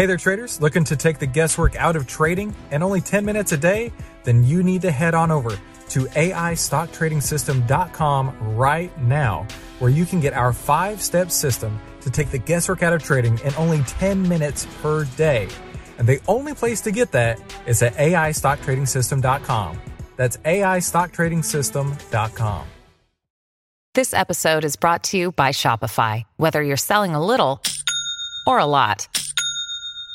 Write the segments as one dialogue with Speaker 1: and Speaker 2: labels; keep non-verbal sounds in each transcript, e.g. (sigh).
Speaker 1: Hey there, traders. Looking to take the guesswork out of trading and only 10 minutes a day? Then you need to head on over to AIStockTradingSystem.com right now, where you can get our five step system to take the guesswork out of trading in only 10 minutes per day. And the only place to get that is at AIStockTradingSystem.com. That's AIStockTradingSystem.com.
Speaker 2: This episode is brought to you by Shopify. Whether you're selling a little or a lot,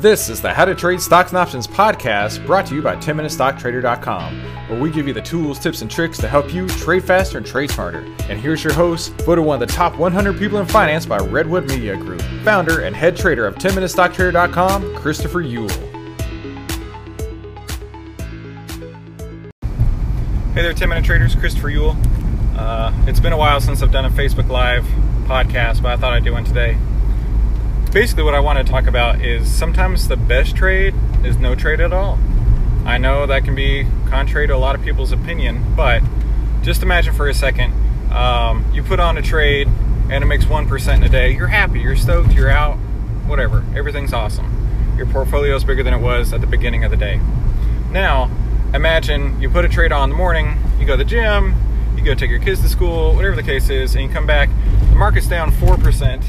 Speaker 3: This is the How to Trade Stocks and Options podcast brought to you by 10MinuteStockTrader.com, where we give you the tools, tips, and tricks to help you trade faster and trade smarter. And here's your host, voted one of the top 100 people in finance by Redwood Media Group, founder and head trader of 10MinuteStockTrader.com, Christopher Uhl.
Speaker 1: Hey there, 10 Minute Traders. Christopher Uhl. Uh, it's been a while since I've done a Facebook Live podcast, but I thought I'd do one today. Basically, what I want to talk about is sometimes the best trade is no trade at all. I know that can be contrary to a lot of people's opinion, but just imagine for a second um, you put on a trade and it makes 1% in a day. You're happy, you're stoked, you're out, whatever. Everything's awesome. Your portfolio is bigger than it was at the beginning of the day. Now, imagine you put a trade on in the morning, you go to the gym, you go take your kids to school, whatever the case is, and you come back, the market's down 4%,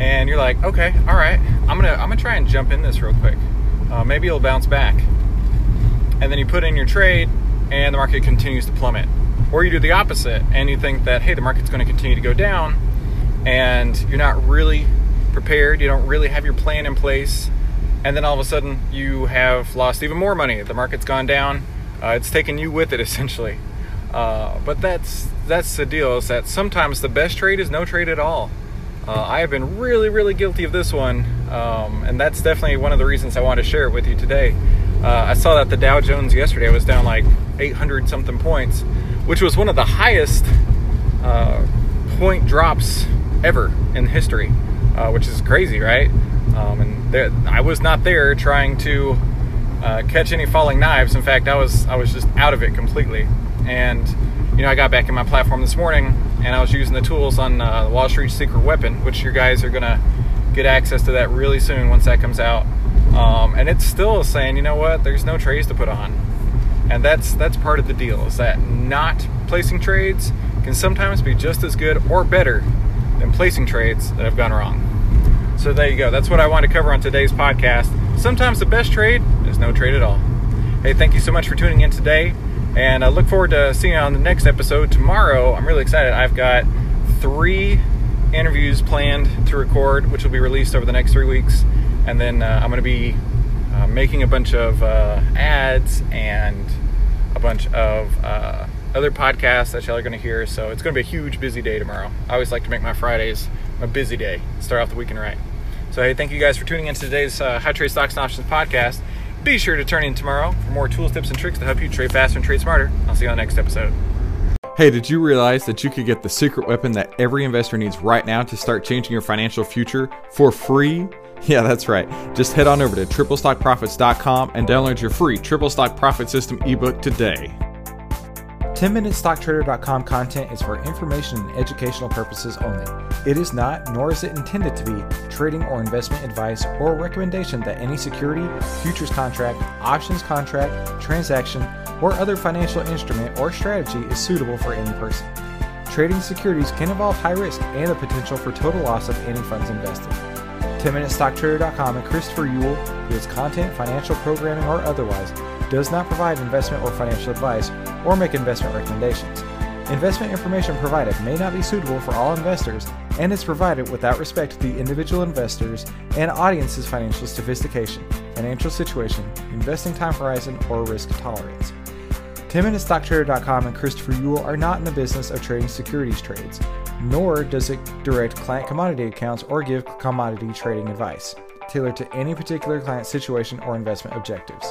Speaker 1: and you're like, okay, all right, I'm gonna, I'm gonna try and jump in this real quick. Uh, maybe it'll bounce back. And then you put in your trade, and the market continues to plummet. Or you do the opposite, and you think that, hey, the market's gonna continue to go down, and you're not really prepared, you don't really have your plan in place, and then all of a sudden you have lost even more money. The market's gone down. Uh, it's taken you with it (laughs) essentially. Uh, but that's that's the deal. Is that sometimes the best trade is no trade at all. Uh, I have been really really guilty of this one, um, and that's definitely one of the reasons I want to share it with you today. Uh, I saw that the Dow Jones yesterday was down like 800 something points, which was one of the highest uh, point drops ever in history, uh, which is crazy, right? Um, and there, I was not there trying to uh, catch any falling knives. In fact, I was I was just out of it completely. And you know, I got back in my platform this morning, and I was using the tools on uh, Wall Street Secret Weapon, which you guys are gonna get access to that really soon once that comes out. Um, and it's still saying, you know what? There's no trades to put on, and that's that's part of the deal. Is that not placing trades can sometimes be just as good or better than placing trades that have gone wrong. So there you go. That's what I want to cover on today's podcast. Sometimes the best trade is no trade at all. Hey, thank you so much for tuning in today. And I look forward to seeing you on the next episode tomorrow. I'm really excited. I've got three interviews planned to record, which will be released over the next three weeks. And then uh, I'm going to be uh, making a bunch of uh, ads and a bunch of uh, other podcasts that y'all are going to hear. So it's going to be a huge, busy day tomorrow. I always like to make my Fridays a busy day, start off the weekend right. So, hey, thank you guys for tuning in to today's uh, How Trade Stocks and Options podcast. Be sure to turn in tomorrow for more tools, tips, and tricks to help you trade faster and trade smarter. I'll see you on the next episode.
Speaker 3: Hey, did you realize that you could get the secret weapon that every investor needs right now to start changing your financial future for free? (laughs) Yeah, that's right. Just head on over to triplestockprofits.com and download your free Triple Stock Profit System ebook today.
Speaker 1: 10MinuteStockTrader.com content is for information and educational purposes only. It is not, nor is it intended to be, trading or investment advice or recommendation that any security, futures contract, options contract, transaction, or other financial instrument or strategy is suitable for any person. Trading securities can involve high risk and the potential for total loss of any funds invested. 10MinuteStockTrader.com and Christopher Uhl, who is content, financial programming, or otherwise, does not provide investment or financial advice or make investment recommendations. Investment information provided may not be suitable for all investors and is provided without respect to the individual investors and audience's financial sophistication, financial situation, investing time horizon, or risk tolerance. 10MinuteStockTrader.com and Christopher Uhl are not in the business of trading securities trades, nor does it direct client commodity accounts or give commodity trading advice, tailored to any particular client situation or investment objectives.